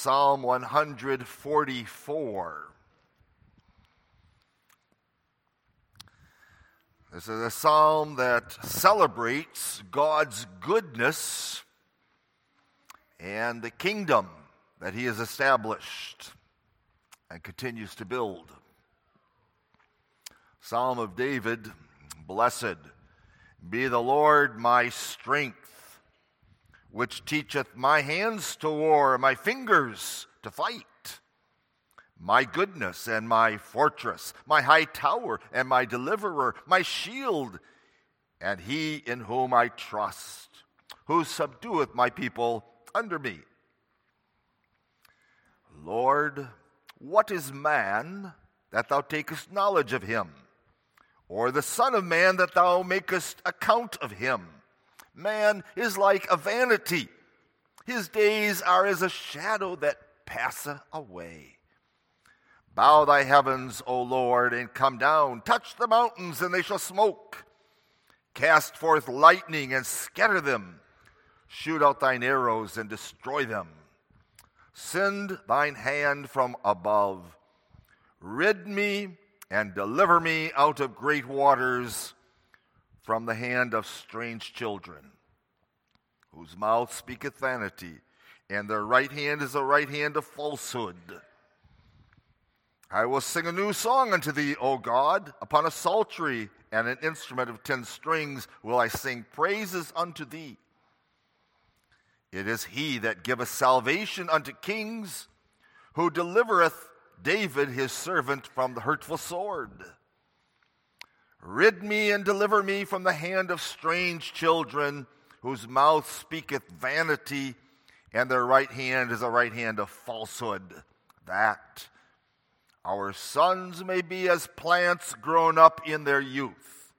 Psalm 144. This is a psalm that celebrates God's goodness and the kingdom that He has established and continues to build. Psalm of David Blessed be the Lord my strength, which teacheth my hands to war, my fingers to fight my goodness and my fortress, my high tower and my deliverer, my shield, and he in whom I trust, who subdueth my people under me. Lord, what is man that thou takest knowledge of him? Or the Son of Man that thou makest account of him? Man is like a vanity, his days are as a shadow that passeth away. Bow thy heavens, O Lord, and come down. Touch the mountains, and they shall smoke. Cast forth lightning and scatter them. Shoot out thine arrows and destroy them. Send thine hand from above. Rid me and deliver me out of great waters from the hand of strange children, whose mouth speaketh vanity, and their right hand is the right hand of falsehood. I will sing a new song unto thee, O God. Upon a psaltery and an instrument of ten strings will I sing praises unto thee. It is he that giveth salvation unto kings, who delivereth David his servant from the hurtful sword. Rid me and deliver me from the hand of strange children, whose mouth speaketh vanity, and their right hand is a right hand of falsehood. That our sons may be as plants grown up in their youth,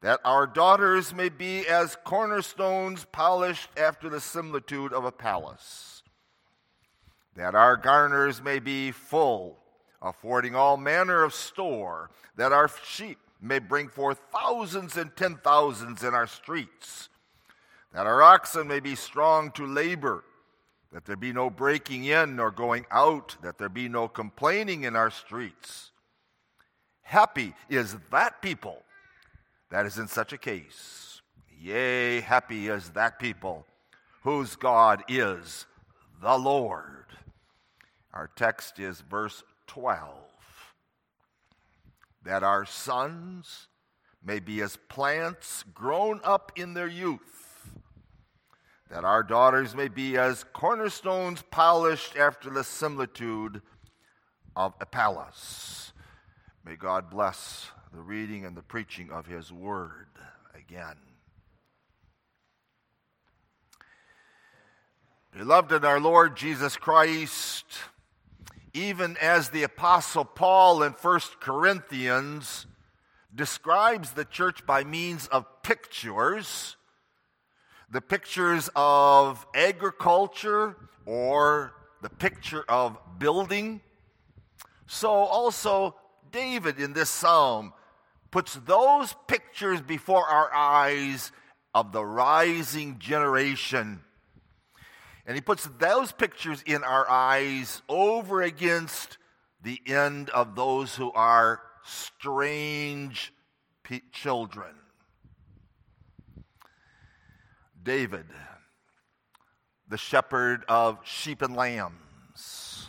that our daughters may be as cornerstones polished after the similitude of a palace, that our garners may be full, affording all manner of store, that our sheep may bring forth thousands and ten thousands in our streets, that our oxen may be strong to labor that there be no breaking in nor going out, that there be no complaining in our streets. Happy is that people that is in such a case. Yea, happy is that people whose God is the Lord. Our text is verse 12 that our sons may be as plants grown up in their youth that our daughters may be as cornerstones polished after the similitude of a palace. May God bless the reading and the preaching of His word again. Beloved in our Lord Jesus Christ, even as the Apostle Paul in 1 Corinthians describes the church by means of pictures, the pictures of agriculture or the picture of building. So also, David in this psalm puts those pictures before our eyes of the rising generation. And he puts those pictures in our eyes over against the end of those who are strange children. David, the shepherd of sheep and lambs.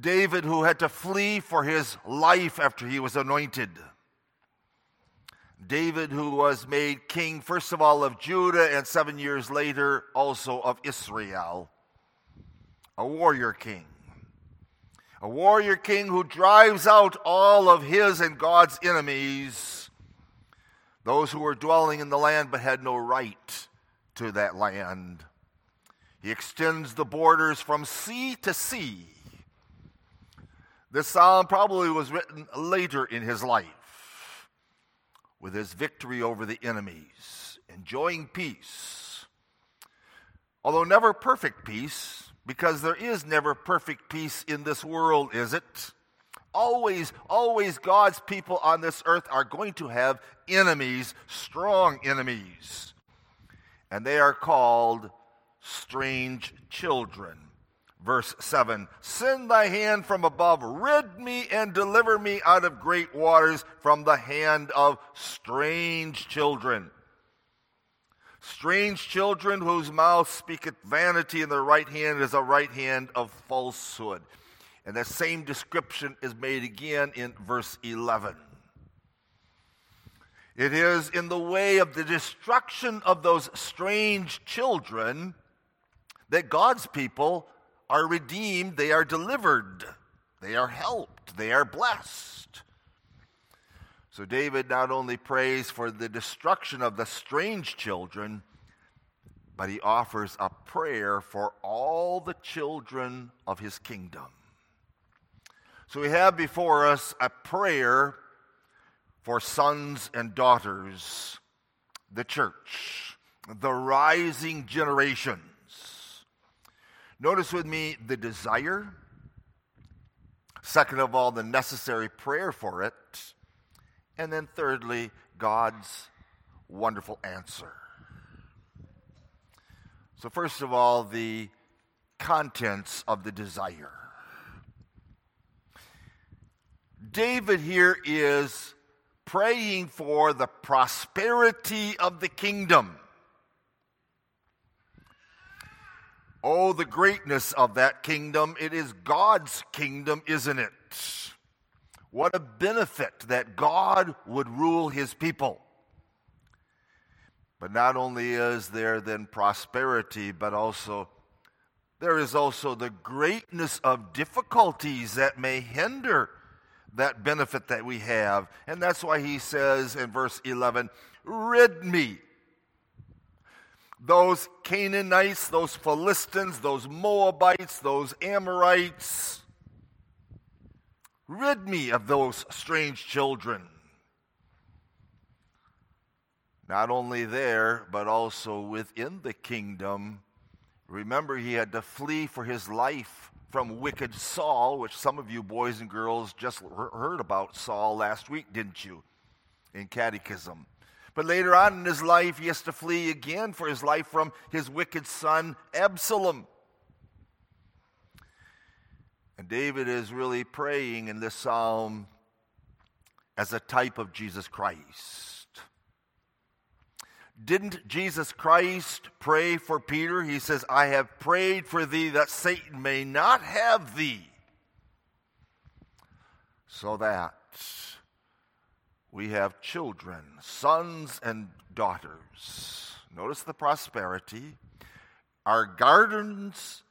David, who had to flee for his life after he was anointed. David, who was made king, first of all, of Judah, and seven years later, also of Israel. A warrior king. A warrior king who drives out all of his and God's enemies those who were dwelling in the land but had no right to that land. He extends the borders from sea to sea. This psalm probably was written later in his life with his victory over the enemies, enjoying peace. Although never perfect peace, because there is never perfect peace in this world, is it? Always, always, God's people on this earth are going to have enemies, strong enemies. And they are called strange children. Verse 7 Send thy hand from above, rid me and deliver me out of great waters from the hand of strange children. Strange children whose mouth speaketh vanity, and their right hand is a right hand of falsehood. And that same description is made again in verse 11. It is in the way of the destruction of those strange children that God's people are redeemed, they are delivered, they are helped, they are blessed. So David not only prays for the destruction of the strange children, but he offers a prayer for all the children of his kingdom. So we have before us a prayer for sons and daughters, the church, the rising generations. Notice with me the desire. Second of all, the necessary prayer for it. And then thirdly, God's wonderful answer. So, first of all, the contents of the desire. David here is praying for the prosperity of the kingdom. Oh, the greatness of that kingdom. It is God's kingdom, isn't it? What a benefit that God would rule his people. But not only is there then prosperity, but also there is also the greatness of difficulties that may hinder that benefit that we have. And that's why he says in verse 11, Rid me. Those Canaanites, those Philistines, those Moabites, those Amorites, rid me of those strange children. Not only there, but also within the kingdom. Remember, he had to flee for his life from wicked Saul, which some of you boys and girls just heard about Saul last week, didn't you? In catechism. But later on in his life, he has to flee again for his life from his wicked son, Absalom. And David is really praying in this psalm as a type of Jesus Christ. Didn't Jesus Christ pray for Peter? He says, I have prayed for thee that Satan may not have thee. So that we have children, sons and daughters. Notice the prosperity. Our gardens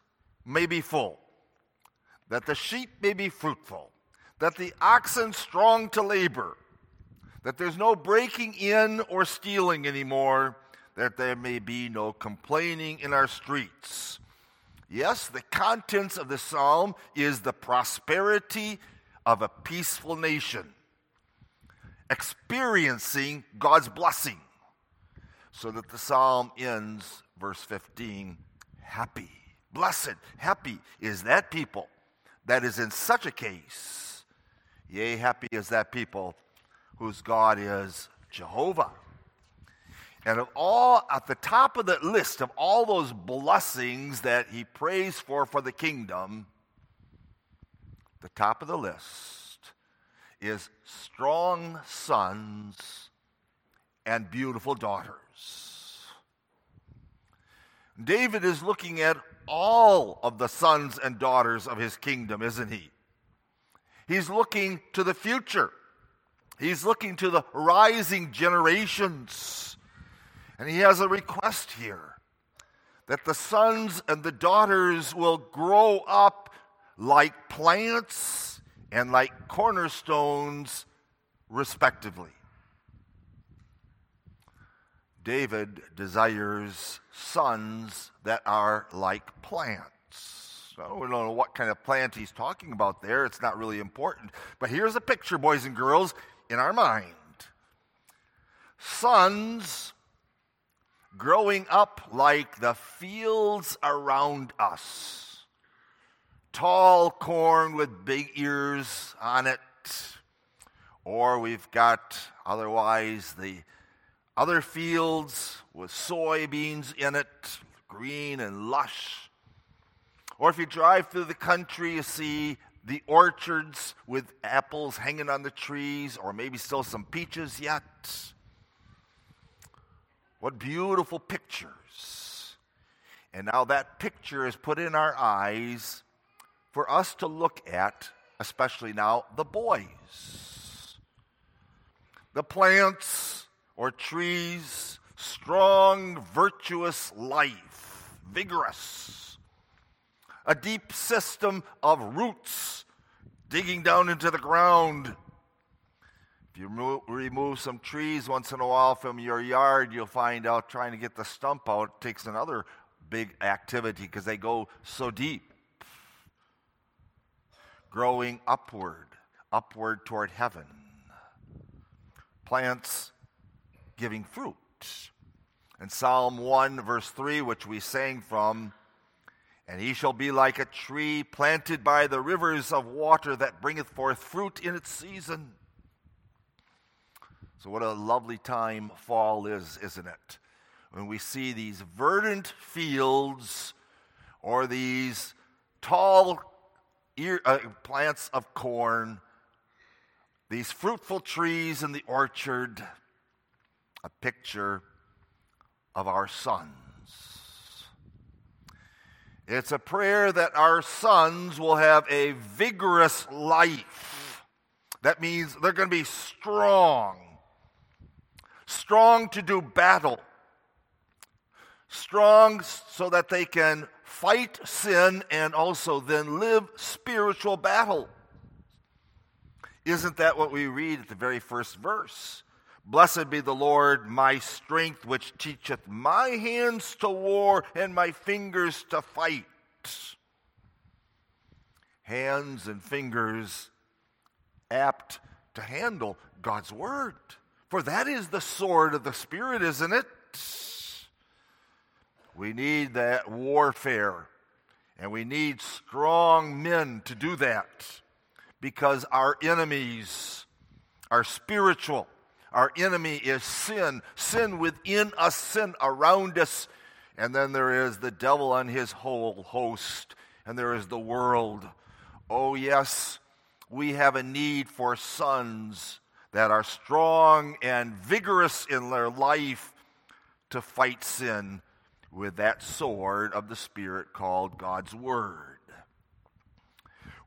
may be full, that the sheep may be fruitful, that the oxen strong to labor that there's no breaking in or stealing anymore, that there may be no complaining in our streets. Yes, the contents of the psalm is the prosperity of a peaceful nation, experiencing God's blessing. So that the psalm ends, verse 15, happy, blessed, happy is that people that is in such a case. Yea, happy is that people whose God is Jehovah. And of all, at the top of the list of all those blessings that he prays for for the kingdom, the top of the list is strong sons and beautiful daughters. David is looking at all of the sons and daughters of his kingdom, isn't he? He's looking to the future. He's looking to the rising generations. And he has a request here that the sons and the daughters will grow up like plants and like cornerstones, respectively. David desires sons that are like plants. We don't know what kind of plant he's talking about there. It's not really important. But here's a picture, boys and girls in our mind. Sons growing up like the fields around us. Tall corn with big ears on it. Or we've got otherwise the other fields with soybeans in it, green and lush. Or if you drive through the country, you see the orchards with apples hanging on the trees, or maybe still some peaches yet. What beautiful pictures. And now that picture is put in our eyes for us to look at, especially now, the boys. The plants or trees, strong, virtuous life, vigorous. A deep system of roots digging down into the ground. If you remove, some trees once in a while from your yard, you'll find out trying to get the stump out takes another big activity because they go so deep growing upward, upward toward heaven. Plants giving fruit. And Psalm 1, verse 3, which we sang from, and he shall be like a tree planted by the rivers of water that bringeth forth fruit in its season. So, what a lovely time fall is, isn't it? When we see these verdant fields or these tall ear, uh, plants of corn, these fruitful trees in the orchard, a picture of our sons. It's a prayer that our sons will have a vigorous life. That means they're going to be strong, strong to do battle, strong so that they can fight sin and also then live spiritual battle. Isn't that what we read at the very first verse? Blessed be the Lord, my strength, which teacheth my hands to war and my fingers to fight. Hands and fingers apt to handle God's word. For that is the sword of the Spirit, isn't it? We need that warfare. And we need strong men to do that because our enemies are spiritual. Our enemy is sin, sin within us, sin around us. And then there is the devil and his whole host, and there is the world. Oh, yes, we have a need for sons that are strong and vigorous in their life to fight sin with that sword of the Spirit called God's Word.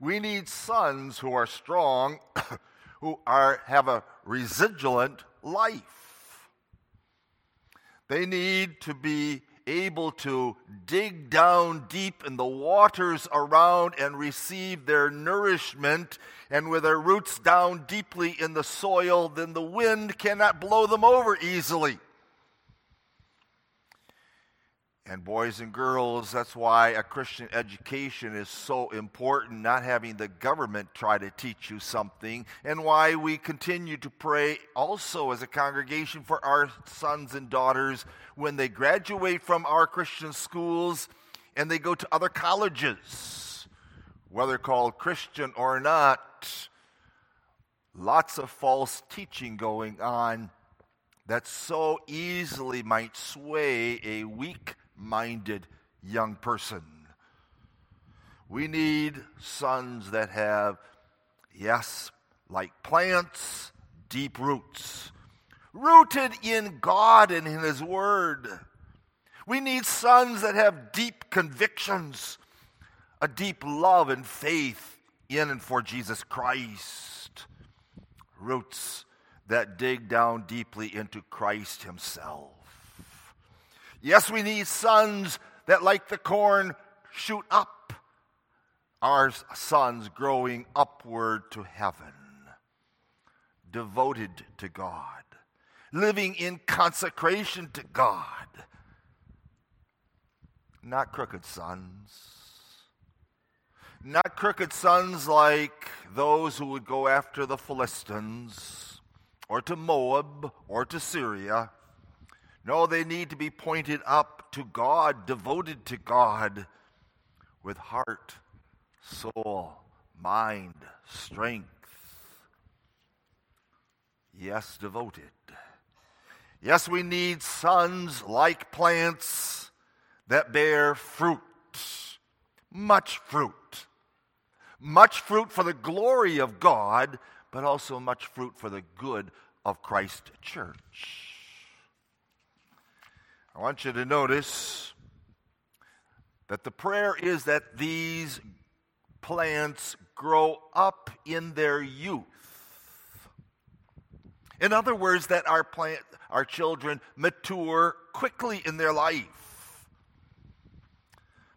We need sons who are strong, who are, have a residuant life. They need to be able to dig down deep in the waters around and receive their nourishment. And with their roots down deeply in the soil, then the wind cannot blow them over easily. And boys and girls, that's why a Christian education is so important, not having the government try to teach you something, and why we continue to pray also as a congregation for our sons and daughters when they graduate from our Christian schools and they go to other colleges, whether called Christian or not. Lots of false teaching going on that so easily might sway a weak minded young person. We need sons that have, yes, like plants, deep roots, rooted in God and in His Word. We need sons that have deep convictions, a deep love and faith in and for Jesus Christ, roots that dig down deeply into Christ Himself. Yes, we need sons that, like the corn, shoot up. Our sons growing upward to heaven, devoted to God, living in consecration to God. Not crooked sons. Not crooked sons like those who would go after the Philistines, or to Moab, or to Syria no, they need to be pointed up to God, devoted to God with heart, soul, mind, strength. Yes, devoted. Yes, we need sons like plants that bear fruit, much fruit. Much fruit for the glory of God, but also much fruit for the good of Christ Church. I want you to notice that the prayer is that these plants grow up in their youth. In other words, that our plant, our children mature quickly in their life.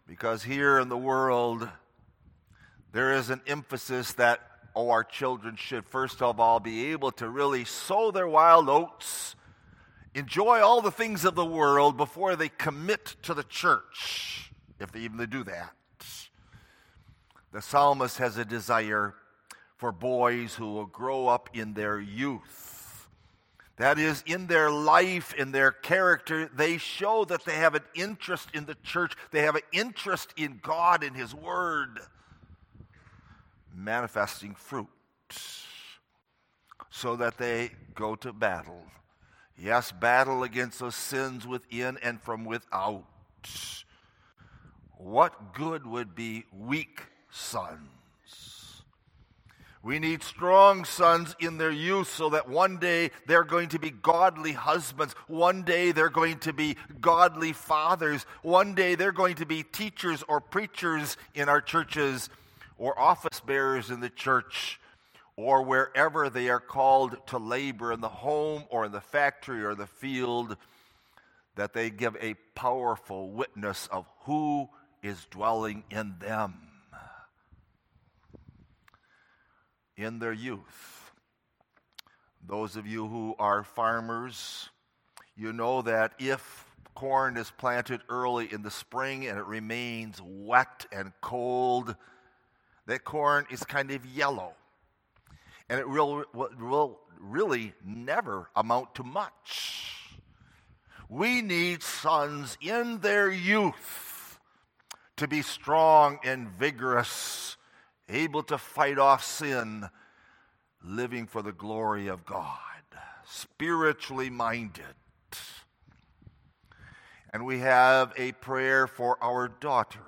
Because here in the world, there is an emphasis that, oh, our children should first of all be able to really sow their wild oats, enjoy all the things of the world before they commit to the church, if they even do that. The psalmist has a desire for boys who will grow up in their youth that is, in their life, in their character, they show that they have an interest in the church. They have an interest in God and His Word, manifesting fruit so that they go to battle. Yes, battle against those sins within and from without. What good would be weak sons? We need strong sons in their youth so that one day they're going to be godly husbands. One day they're going to be godly fathers. One day they're going to be teachers or preachers in our churches or office bearers in the church or wherever they are called to labor in the home or in the factory or the field, that they give a powerful witness of who is dwelling in them. in their youth. Those of you who are farmers, you know that if corn is planted early in the spring and it remains wet and cold, that corn is kind of yellow. And it will, will really never amount to much. We need sons in their youth to be strong and vigorous able to fight off sin, living for the glory of God, spiritually minded. And we have a prayer for our daughters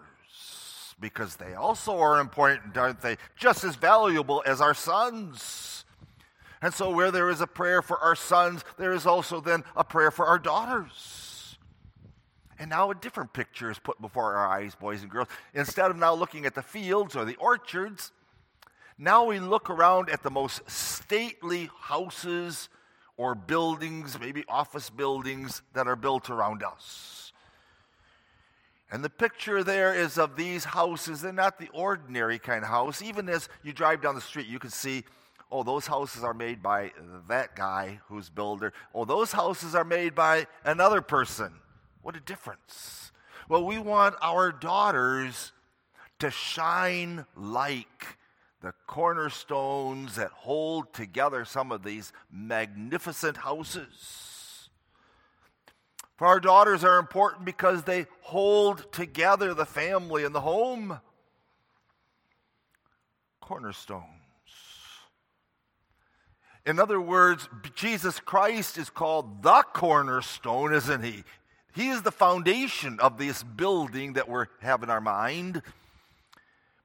because they also are important, aren't they? Just as valuable as our sons. And so, where there is a prayer for our sons, there is also then a prayer for our daughters. And now a different picture is put before our eyes, boys and girls. Instead of now looking at the fields or the orchards, now we look around at the most stately houses or buildings, maybe office buildings that are built around us. And the picture there is of these houses. They're not the ordinary kind of house. Even as you drive down the street, you can see, oh, those houses are made by that guy who's builder. Oh, those houses are made by another person. What a difference. Well, we want our daughters to shine like the cornerstones that hold together some of these magnificent houses. For our daughters are important because they hold together the family and the home. Cornerstones. In other words, Jesus Christ is called the cornerstone, isn't he? He is the foundation of this building that we have in our mind.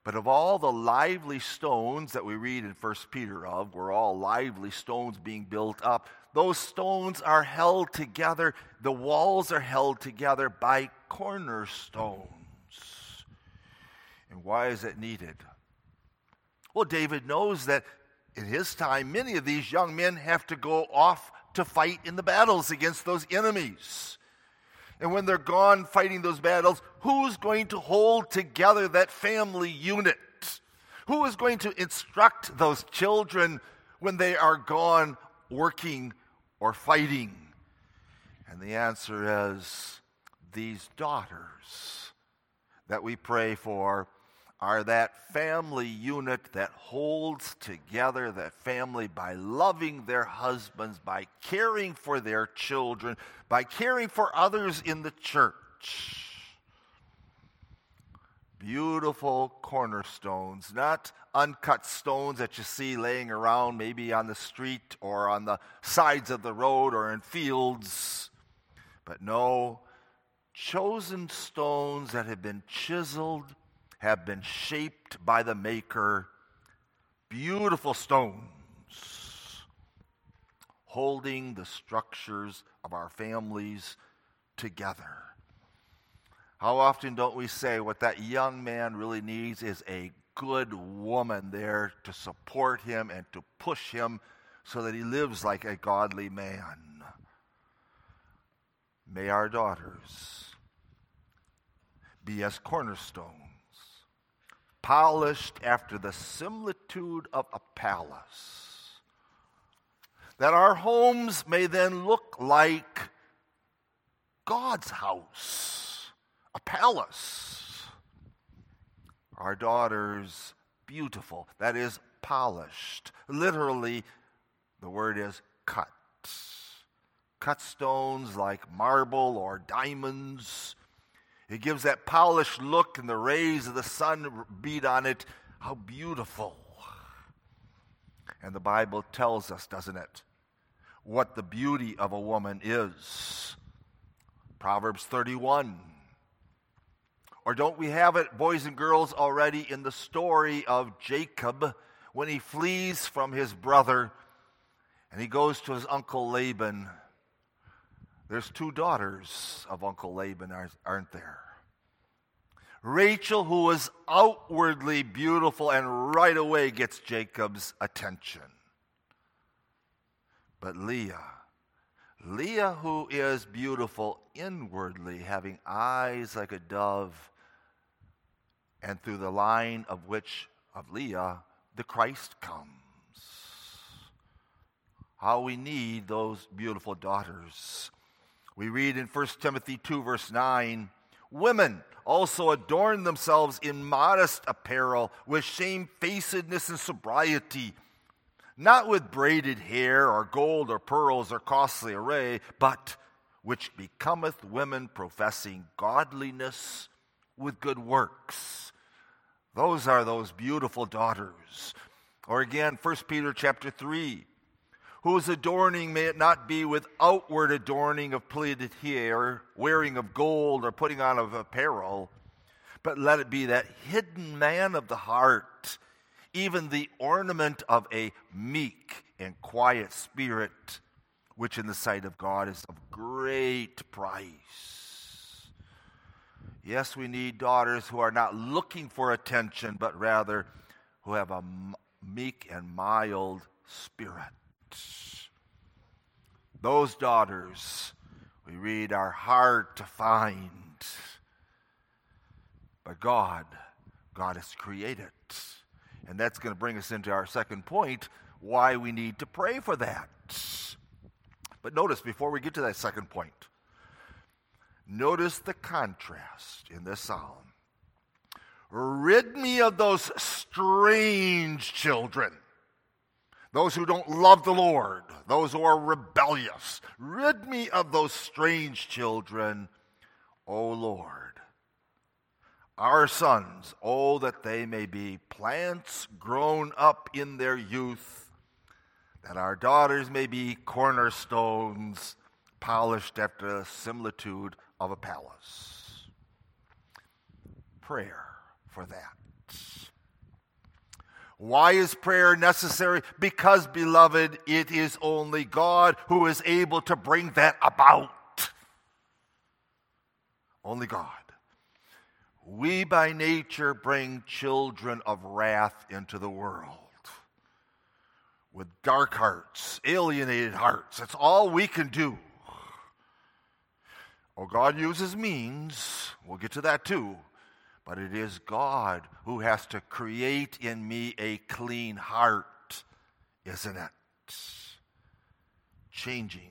But of all the lively stones that we read in 1 Peter of, we're all lively stones being built up, those stones are held together, the walls are held together by cornerstones. And why is it needed? Well, David knows that in his time, many of these young men have to go off to fight in the battles against those enemies. And when they're gone fighting those battles, who's going to hold together that family unit? Who is going to instruct those children when they are gone working or fighting? And the answer is these daughters that we pray for are that family unit that holds together that family by loving their husbands, by caring for their children, by caring for others in the church. Beautiful cornerstones, not uncut stones that you see laying around maybe on the street or on the sides of the road or in fields, but no, chosen stones that have been chiseled, have been shaped by the Maker. Beautiful stones holding the structures of our families together. How often don't we say what that young man really needs is a good woman there to support him and to push him so that he lives like a godly man? May our daughters be as cornerstones, polished after the similitude of a palace, that our homes may then look like God's house, a palace. Our daughters, beautiful, that is, polished. Literally, the word is cut cut stones like marble or diamonds. It gives that polished look, and the rays of the sun beat on it. How beautiful. And the Bible tells us, doesn't it, what the beauty of a woman is. Proverbs 31. Or don't we have it, boys and girls, already in the story of Jacob when he flees from his brother and he goes to his uncle Laban? There's two daughters of Uncle Laban, aren't there? Rachel, who was outwardly beautiful and right away gets Jacob's attention. But Leah, Leah, who is beautiful inwardly, having eyes like a dove, and through the line of which, of Leah, the Christ comes. How we need those beautiful daughters we read in 1 Timothy 2, verse 9 Women also adorn themselves in modest apparel, with shamefacedness and sobriety, not with braided hair or gold or pearls or costly array, but which becometh women professing godliness with good works. Those are those beautiful daughters. Or again, 1 Peter chapter 3 whose adorning may it not be with outward adorning of plaited hair, wearing of gold, or putting on of apparel, but let it be that hidden man of the heart, even the ornament of a meek and quiet spirit, which in the sight of God is of great price. Yes, we need daughters who are not looking for attention, but rather who have a meek and mild spirit. Those daughters, we read, are hard to find. But God, God has created. And that's going to bring us into our second point why we need to pray for that. But notice, before we get to that second point, notice the contrast in this psalm. Rid me of those strange children those who don't love the Lord, those who are rebellious. Rid me of those strange children, O Lord. Our sons, oh, that they may be plants grown up in their youth, that our daughters may be cornerstones polished after similitude of a palace. Prayer for that. Why is prayer necessary? Because, beloved, it is only God who is able to bring that about. Only God. We by nature bring children of wrath into the world with dark hearts, alienated hearts. That's all we can do. Oh, God uses means. We'll get to that too. But it is God who has to create in me a clean heart, isn't it? Changing.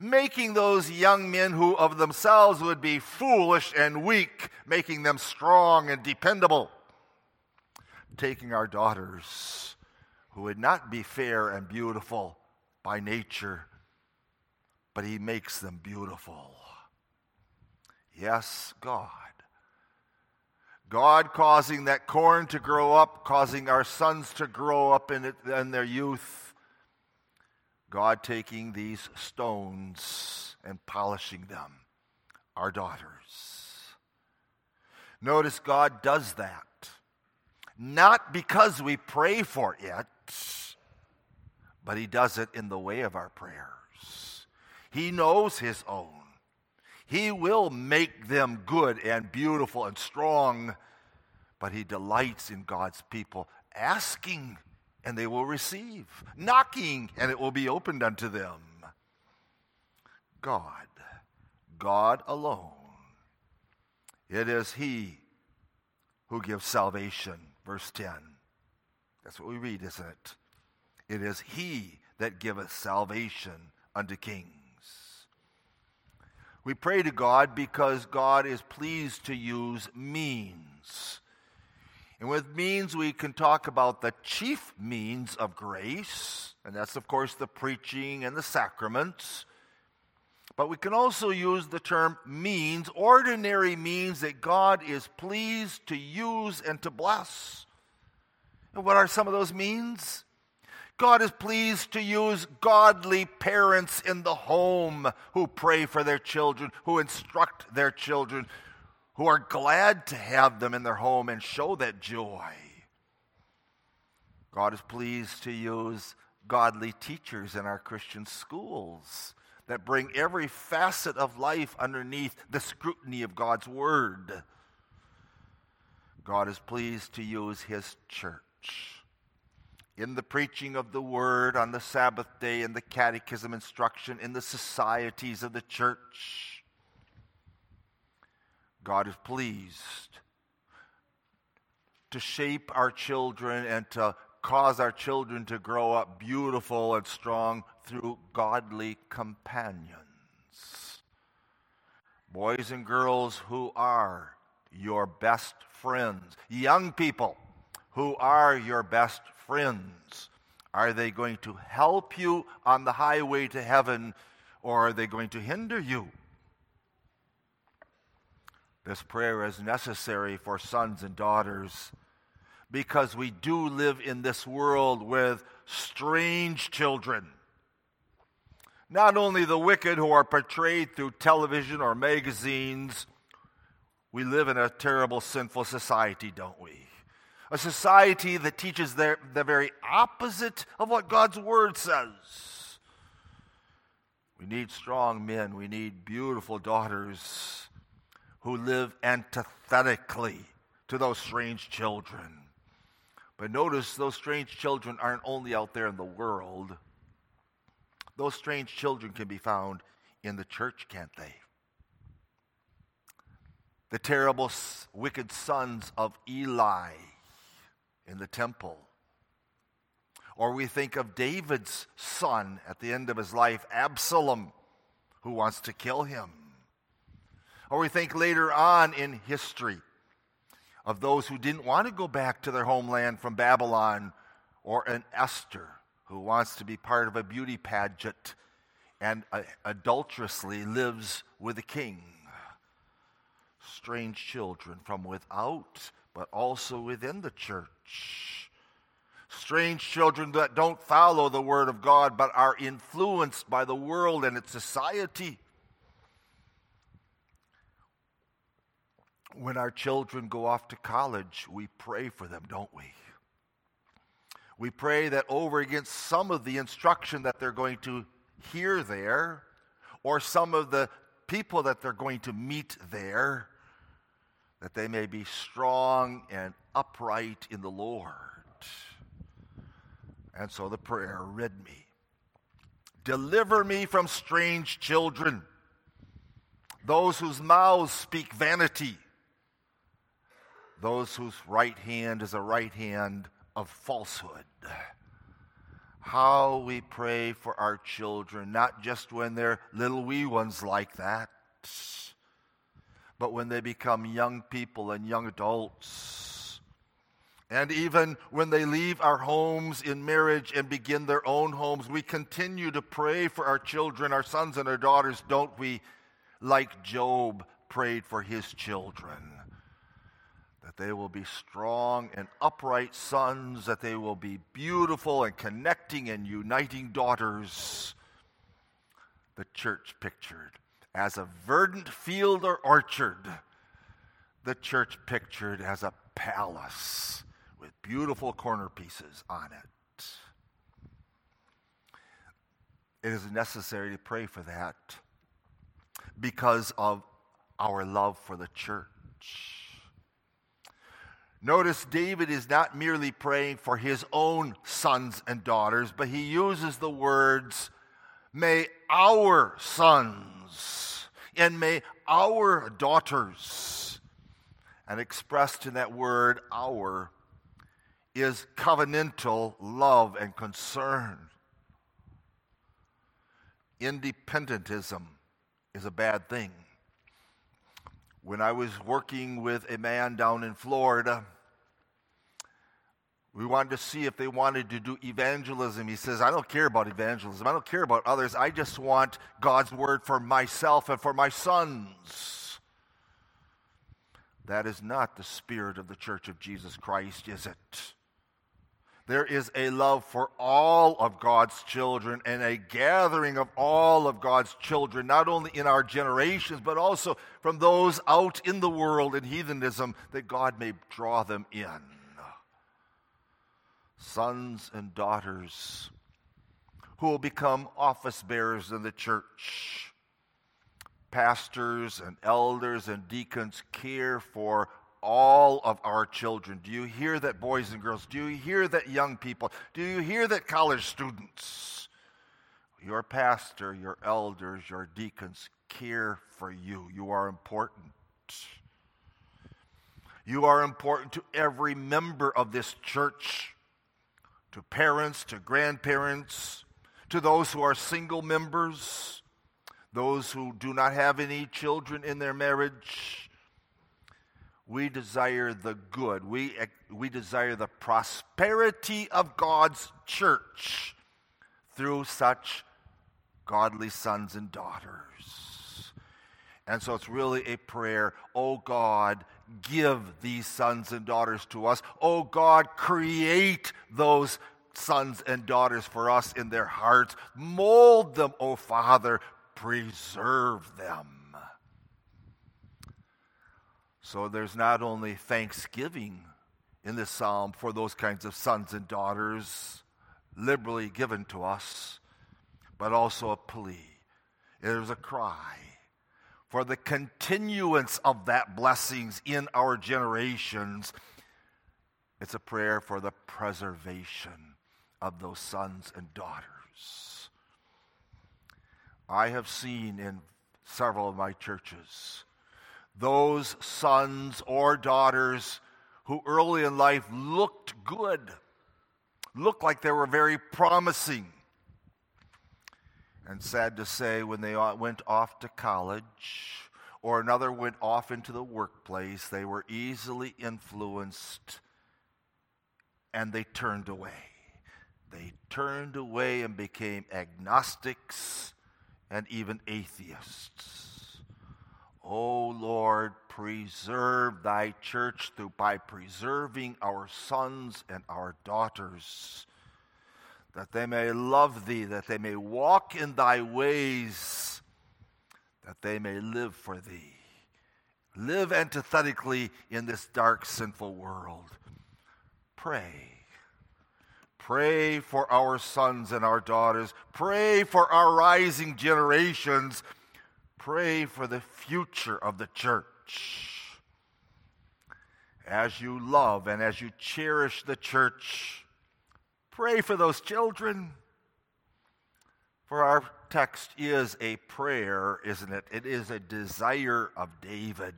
Making those young men who of themselves would be foolish and weak, making them strong and dependable. Taking our daughters who would not be fair and beautiful by nature, but He makes them beautiful. Yes, God God causing that corn to grow up, causing our sons to grow up in, it, in their youth. God taking these stones and polishing them our daughters. Notice God does that. Not because we pray for it, but He does it in the way of our prayers. He knows His own. He will make them good and beautiful and strong, but He delights in God's people asking and they will receive, knocking and it will be opened unto them. God, God alone. It is He who gives salvation. Verse 10. That's what we read, isn't it? It is He that giveth salvation unto kings. We pray to God because God is pleased to use means. And with means, we can talk about the chief means of grace, and that's, of course, the preaching and the sacraments. But we can also use the term means, ordinary means that God is pleased to use and to bless. And what are some of those means? God is pleased to use godly parents in the home who pray for their children, who instruct their children, who are glad to have them in their home and show that joy. God is pleased to use godly teachers in our Christian schools that bring every facet of life underneath the scrutiny of God's Word. God is pleased to use His church. In the preaching of the Word on the Sabbath day, in the catechism instruction, in the societies of the church, God is pleased to shape our children and to cause our children to grow up beautiful and strong through godly companions. Boys and girls who are your best friends, young people who are your best friends. Are they going to help you on the highway to heaven or are they going to hinder you? This prayer is necessary for sons and daughters because we do live in this world with strange children. Not only the wicked who are portrayed through television or magazines, we live in a terrible, sinful society, don't we? A society that teaches the, the very opposite of what God's Word says. We need strong men, we need beautiful daughters who live antithetically to those strange children. But notice those strange children aren't only out there in the world, those strange children can be found in the church, can't they? The terrible, wicked sons of Eli in the temple. Or we think of David's son at the end of his life, Absalom, who wants to kill him. Or we think later on in history of those who didn't want to go back to their homeland from Babylon, or an Esther who wants to be part of a beauty pageant and uh, adulterously lives with a king. Strange children from without, but also within the church. Strange children that don't follow the Word of God, but are influenced by the world and its society. when our children go off to college, we pray for them, don't we? We pray that over against some of the instruction that they're going to hear there, or some of the people that they're going to meet there, that they may be strong and upright in the Lord. And so the prayer rid me. Deliver me from strange children, those whose mouths speak vanity those whose right hand is a right hand of falsehood. How we pray for our children, not just when they're little wee ones like that, but when they become young people and young adults. And even when they leave our homes in marriage and begin their own homes, we continue to pray for our children, our sons and our daughters, don't we? Like Job prayed for his children that they will be strong and upright sons, that they will be beautiful and connecting and uniting daughters. The church pictured as a verdant field or orchard, the church pictured as a palace beautiful corner pieces on it. It is necessary to pray for that because of our love for the church. Notice David is not merely praying for his own sons and daughters, but he uses the words, May our sons and may our daughters. And expressed in that word, our, is covenantal love and concern. Independentism is a bad thing. When I was working with a man down in Florida, we wanted to see if they wanted to do evangelism. He says, I don't care about evangelism. I don't care about others. I just want God's word for myself and for my sons. That is not the spirit of the church of Jesus Christ, is it? There is a love for all of God's children and a gathering of all of God's children, not only in our generations, but also from those out in the world in heathenism, that God may draw them in. Sons and daughters who will become office bearers in the church. Pastors and elders and deacons care for all of our children. Do you hear that, boys and girls? Do you hear that, young people? Do you hear that, college students? Your pastor, your elders, your deacons care for you. You are important. You are important to every member of this church, to parents, to grandparents, to those who are single members, those who do not have any children in their marriage we desire the good. We, we desire the prosperity of God's church through such godly sons and daughters. And so it's really a prayer, oh God, give these sons and daughters to us. Oh God, create those sons and daughters for us in their hearts. Mold them, oh Father, preserve them. So there's not only thanksgiving in this psalm for those kinds of sons and daughters liberally given to us, but also a plea. There's a cry for the continuance of that blessings in our generations. It's a prayer for the preservation of those sons and daughters. I have seen in several of my churches those sons or daughters who early in life looked good, looked like they were very promising. And sad to say, when they went off to college or another went off into the workplace, they were easily influenced and they turned away. They turned away and became agnostics and even atheists. O Lord, preserve thy church through by preserving our sons and our daughters, that they may love thee, that they may walk in thy ways, that they may live for thee. Live antithetically in this dark, sinful world. Pray. Pray for our sons and our daughters. Pray for our rising generations Pray for the future of the church. As you love and as you cherish the church, pray for those children. For our text is a prayer, isn't it? It is a desire of David.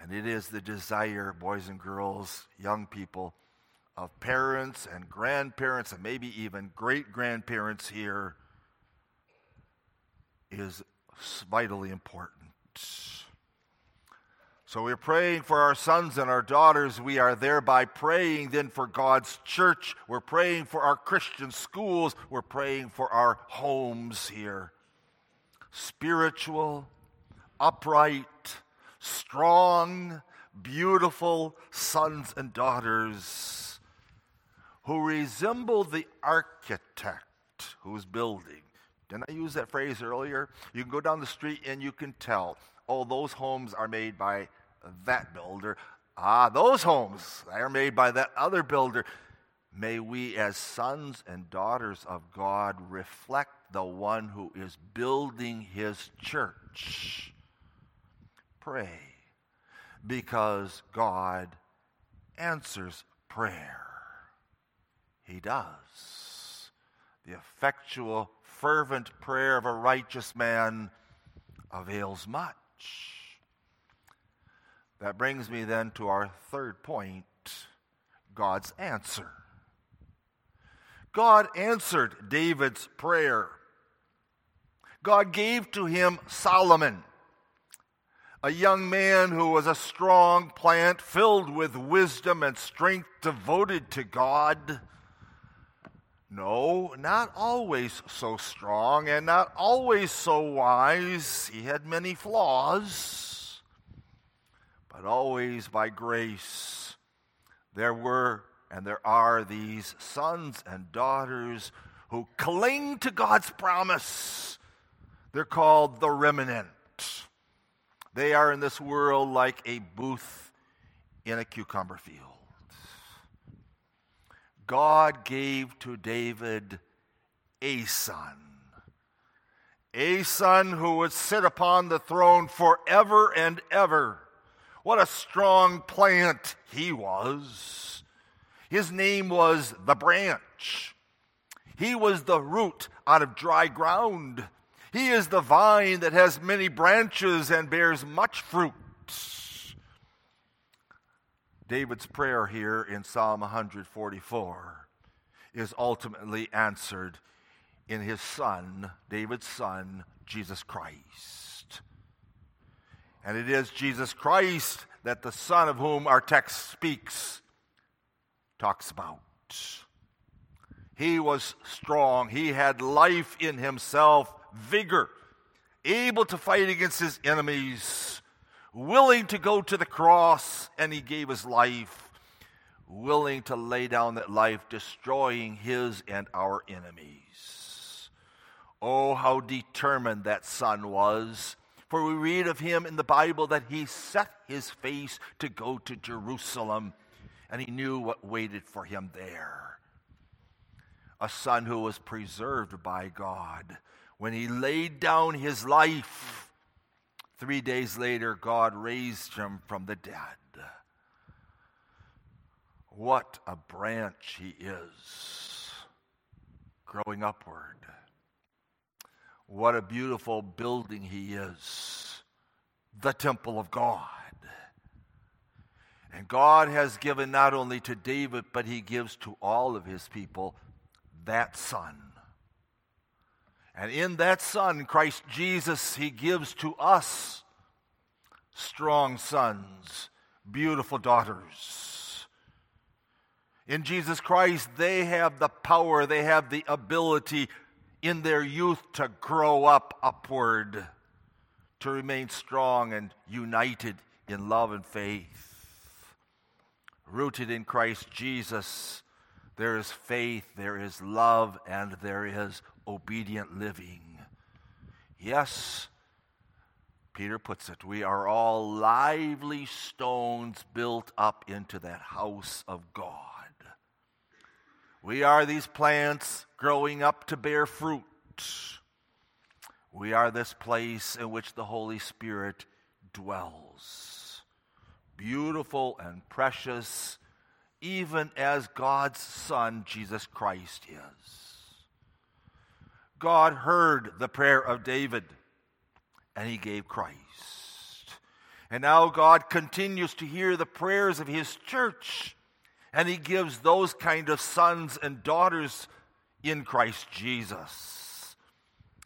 And it is the desire, boys and girls, young people, of parents and grandparents, and maybe even great grandparents here, is vitally important. So we're praying for our sons and our daughters. We are thereby praying then for God's church. We're praying for our Christian schools. We're praying for our homes here. Spiritual, upright, strong, beautiful sons and daughters who resemble the architect who's building Didn't I use that phrase earlier? You can go down the street and you can tell, oh, those homes are made by that builder. Ah, those homes are made by that other builder. May we, as sons and daughters of God, reflect the one who is building his church. Pray because God answers prayer. He does. The effectual, fervent prayer of a righteous man avails much. That brings me then to our third point God's answer. God answered David's prayer. God gave to him Solomon, a young man who was a strong plant filled with wisdom and strength, devoted to God. No, not always so strong and not always so wise. He had many flaws, but always by grace. There were and there are these sons and daughters who cling to God's promise. They're called the remnant. They are in this world like a booth in a cucumber field. God gave to David a son, a son who would sit upon the throne forever and ever. What a strong plant he was. His name was the branch. He was the root out of dry ground. He is the vine that has many branches and bears much fruit. David's prayer here in Psalm 144 is ultimately answered in his son, David's son, Jesus Christ. And it is Jesus Christ that the Son of whom our text speaks talks about. He was strong, he had life in himself, vigor, able to fight against his enemies, willing to go to the cross, and he gave his life, willing to lay down that life, destroying his and our enemies. Oh, how determined that son was. For we read of him in the Bible that he set his face to go to Jerusalem and he knew what waited for him there. A son who was preserved by God. When he laid down his life, three days later, God raised him from the dead. What a branch he is, growing upward. What a beautiful building he is, the temple of God. And God has given not only to David, but he gives to all of his people that son. And in that son, Christ Jesus, he gives to us strong sons, beautiful daughters. In Jesus Christ, they have the power, they have the ability in their youth to grow up upward, to remain strong and united in love and faith rooted in Christ Jesus, there is faith, there is love, and there is obedient living. Yes, Peter puts it, we are all lively stones built up into that house of God. We are these plants growing up to bear fruit. We are this place in which the Holy Spirit dwells beautiful and precious, even as God's Son, Jesus Christ, is. God heard the prayer of David, and he gave Christ. And now God continues to hear the prayers of his church, and he gives those kind of sons and daughters in Christ Jesus.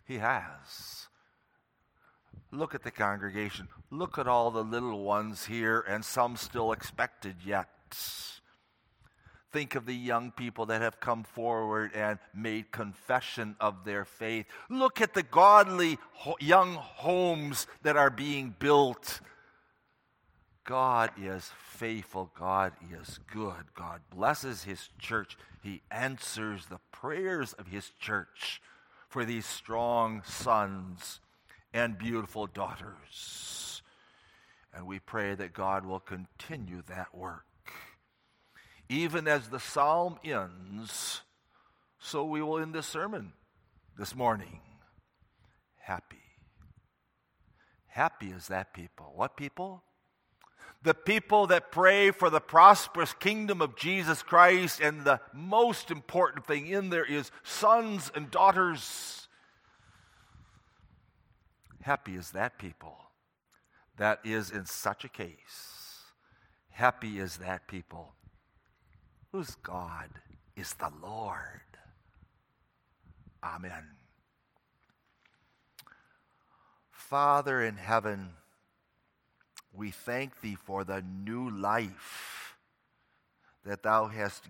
He has. Look at the congregation. Look at all the little ones here, and some still expected yet. Think of the young people that have come forward and made confession of their faith. Look at the godly ho- young homes that are being built. God is faithful. God is good. God blesses His church. He answers the prayers of His church for these strong sons and beautiful daughters. And we pray that God will continue that work. Even as the psalm ends, so we will end this sermon this morning. Happy. Happy is that people. What people? The people that pray for the prosperous kingdom of Jesus Christ, and the most important thing in there is sons and daughters. Happy is that people that is in such a case. Happy is that people whose God is the Lord. Amen. Father in heaven, we thank thee for the new life that thou hast